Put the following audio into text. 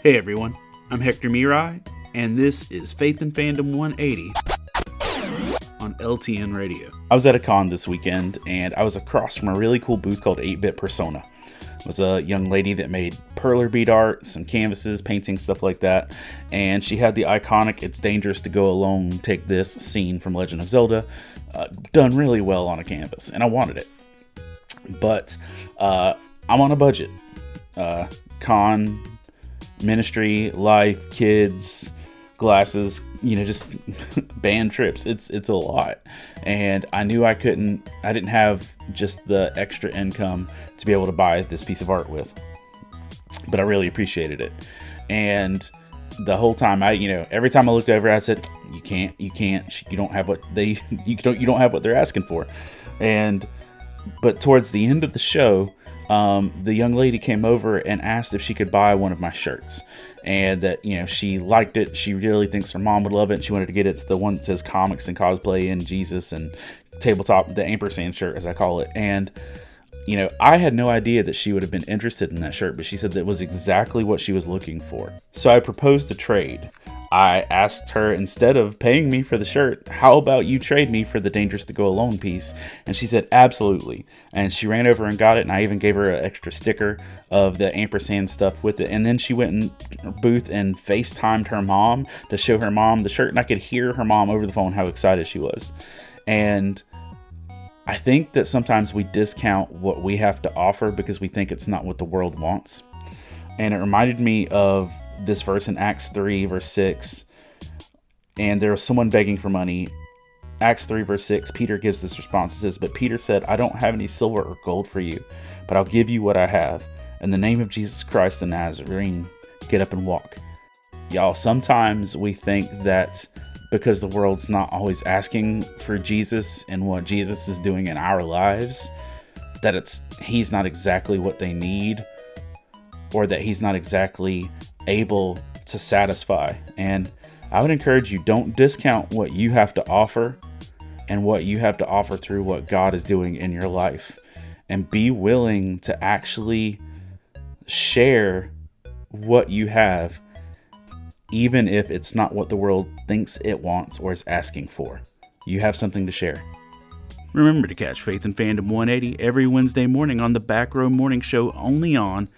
Hey everyone, I'm Hector Miray, and this is Faith and Fandom 180 on LTN Radio. I was at a con this weekend, and I was across from a really cool booth called 8-Bit Persona. It was a young lady that made perler bead art, some canvases, painting, stuff like that, and she had the iconic "It's dangerous to go alone, take this" scene from Legend of Zelda, uh, done really well on a canvas, and I wanted it. But uh, I'm on a budget. Uh, con ministry, life, kids, glasses, you know, just band trips. It's it's a lot. And I knew I couldn't I didn't have just the extra income to be able to buy this piece of art with. But I really appreciated it. And the whole time I, you know, every time I looked over I said, "You can't, you can't. You don't have what they you don't you don't have what they're asking for." And but towards the end of the show, um, the young lady came over and asked if she could buy one of my shirts. And that you know she liked it. She really thinks her mom would love it. And she wanted to get it. It's the one that says comics and cosplay and jesus and tabletop the ampersand shirt as i call it. And you know i had no idea that she would have been interested in that shirt but she said that was exactly what she was looking for. So i proposed a trade I asked her instead of paying me for the shirt, how about you trade me for the Dangerous to Go Alone piece? And she said, absolutely. And she ran over and got it, and I even gave her an extra sticker of the ampersand stuff with it. And then she went in booth and FaceTimed her mom to show her mom the shirt, and I could hear her mom over the phone how excited she was. And I think that sometimes we discount what we have to offer because we think it's not what the world wants. And it reminded me of this verse in Acts 3, verse 6, and there was someone begging for money. Acts 3, verse 6, Peter gives this response. It says, But Peter said, I don't have any silver or gold for you, but I'll give you what I have. In the name of Jesus Christ the Nazarene, get up and walk. Y'all, sometimes we think that because the world's not always asking for Jesus and what Jesus is doing in our lives, that it's he's not exactly what they need or that he's not exactly able to satisfy. And I would encourage you don't discount what you have to offer and what you have to offer through what God is doing in your life. And be willing to actually share what you have, even if it's not what the world thinks it wants or is asking for. You have something to share. Remember to catch Faith and Fandom 180 every Wednesday morning on the Back Row Morning Show only on